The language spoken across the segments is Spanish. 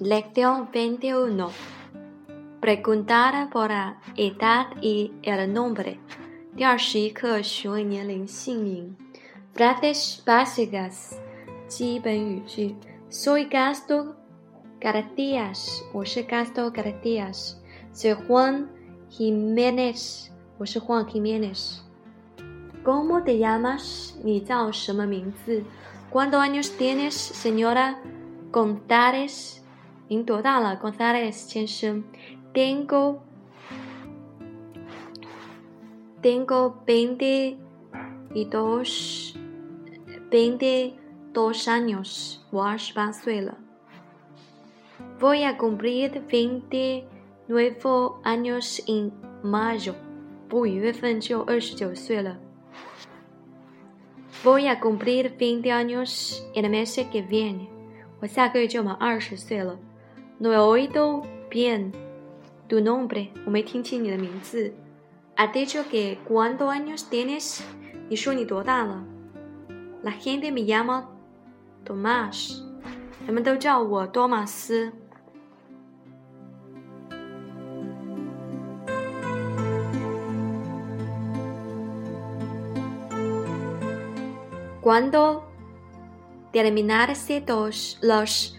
Lección 21. Preguntar por la edad y el nombre. 第二十一课询问年龄、姓名。Frases básicas. 基本语句。Soy Gasto García. 我是 Gasto García. Soy Juan Jiménez. 我是 Juan Jiménez. ¿Cómo te llamas? 你叫什么名字？¿Cuántos años tienes, señora González? 您多大了，González 先生？Tengo tengo veinte y dos veinte dos años，我二十八岁了。Voy a cumplir veinte nueve años en mayo，我五月份就二十九岁了。Voy a cumplir veinte años en el mes que viene，我下个月就满二十岁了。 no he oído bien tu nombre, o me Has dicho que cuántos años tienes y La gente me llama Tomás. Tomás. Cuando los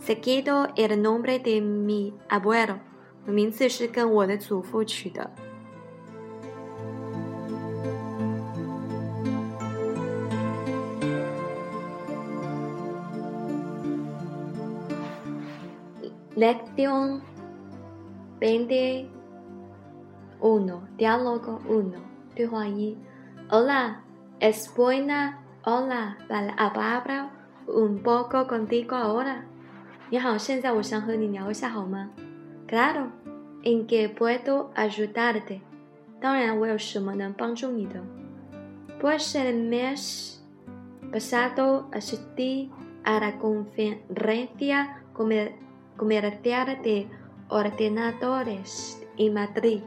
呃。Seguido el nombre de mi abuelo，我名字是跟我的祖父取的。Lección veinte uno diálogo uno 对话一 Hola, es buena. Hola, para hablar un poco contigo ahora. 你好，现在我想和你聊一下，好吗？Claro，en qué puedo ayudarte？当然，我有什么能帮助你的？Pues el mes pasado asistí a la conferencia comercial de ordenadores en Madrid.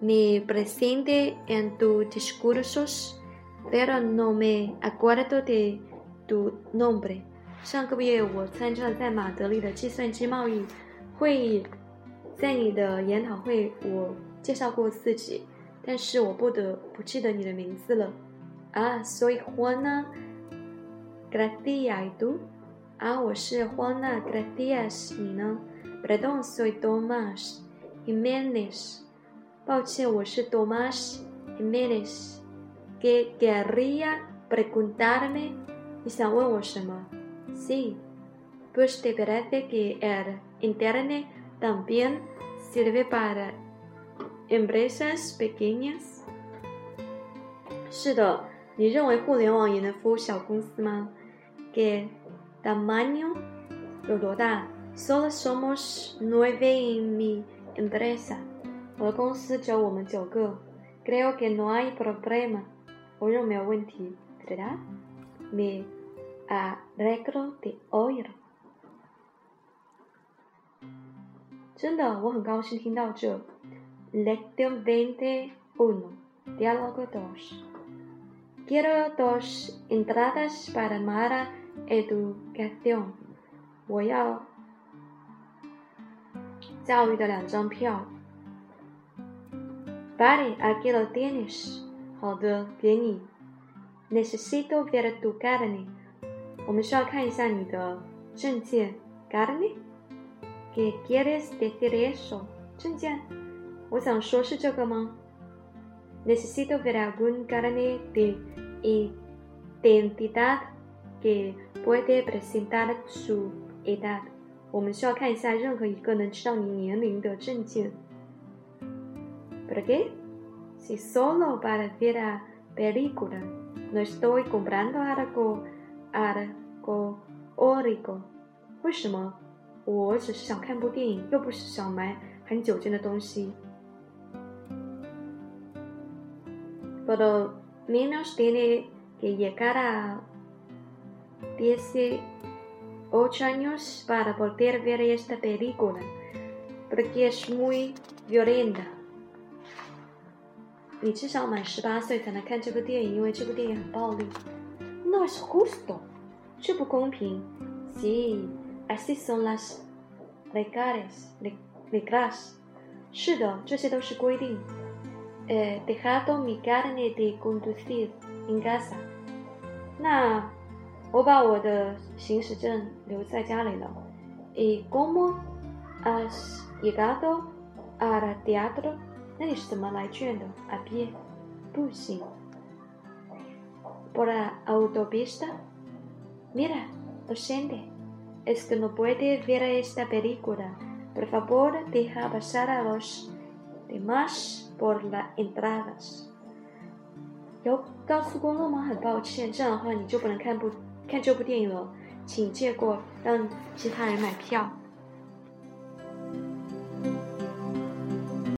Me presenté en tus discursos, pero no me acuerdo de tu nombre. 上个月我参加了在马德里的计算机贸易会议，在你的研讨会我介绍过自己，但是我不得不记得你的名字了。啊，soy Juana，gracias tú。啊，我是 Juana，gracias 你呢？Perdón，soy Tomás Jiménez。抱歉，我是 Tomás Jiménez。Que quería preguntarme，你想问我什么 ？Sí, pues te parece que el Internet también sirve para empresas pequeñas. 是的，你认为互联网也能服务小公司吗？¿Qué tamaño? 有多大？Solo somos nueve en mi empresa. 我的公司只有我们九个。Creo que no hay problema. 我认为没有问题。¿Verdad? Me alegro de oír。真的，我很高兴听到这。Lección veinte uno, diálogo dos. Quiero dos entradas para Mara Educación. 我要教育的两张票。Vale, aquí lo tienes. 好的，给你。Necesito ver tu carne. 我们需要看一下你的证件，carne，¿qué quieres decir eso？证件，我想说是这个吗？Necesito ver algún carne de identidad que puede presentar su edad。我们需要看一下任何一个能知道你年龄的证件。¿Por qué? Si solo para ver la película, no estoy comprando algo. Arco Orico，为什么？我只是想看部电影，又不是想买很久见的东西。Por lo menos tiene que llegar a dieciocho años para poder ver esta película, porque es muy violenta. 你至少满十八岁才能看这部电影，因为这部电影很暴力。No es justo，这不公平。Sí, así son las reglas, reglas。是的，这些都是规定。Eh, dejado mi carne de conducir en casa。那我把我的行驶证留在家里了。¿Y cómo has llegado al teatro？那你是怎么来卷的？A pie，步行。 Por la autopista。Mira, lo siente. Es que no puede ver esta película. Por favor, deja pasar a los demás por las entradas. 有高速公路吗？很抱歉，这样的话你就不能看部看这部电影了。请借过让其他人买票。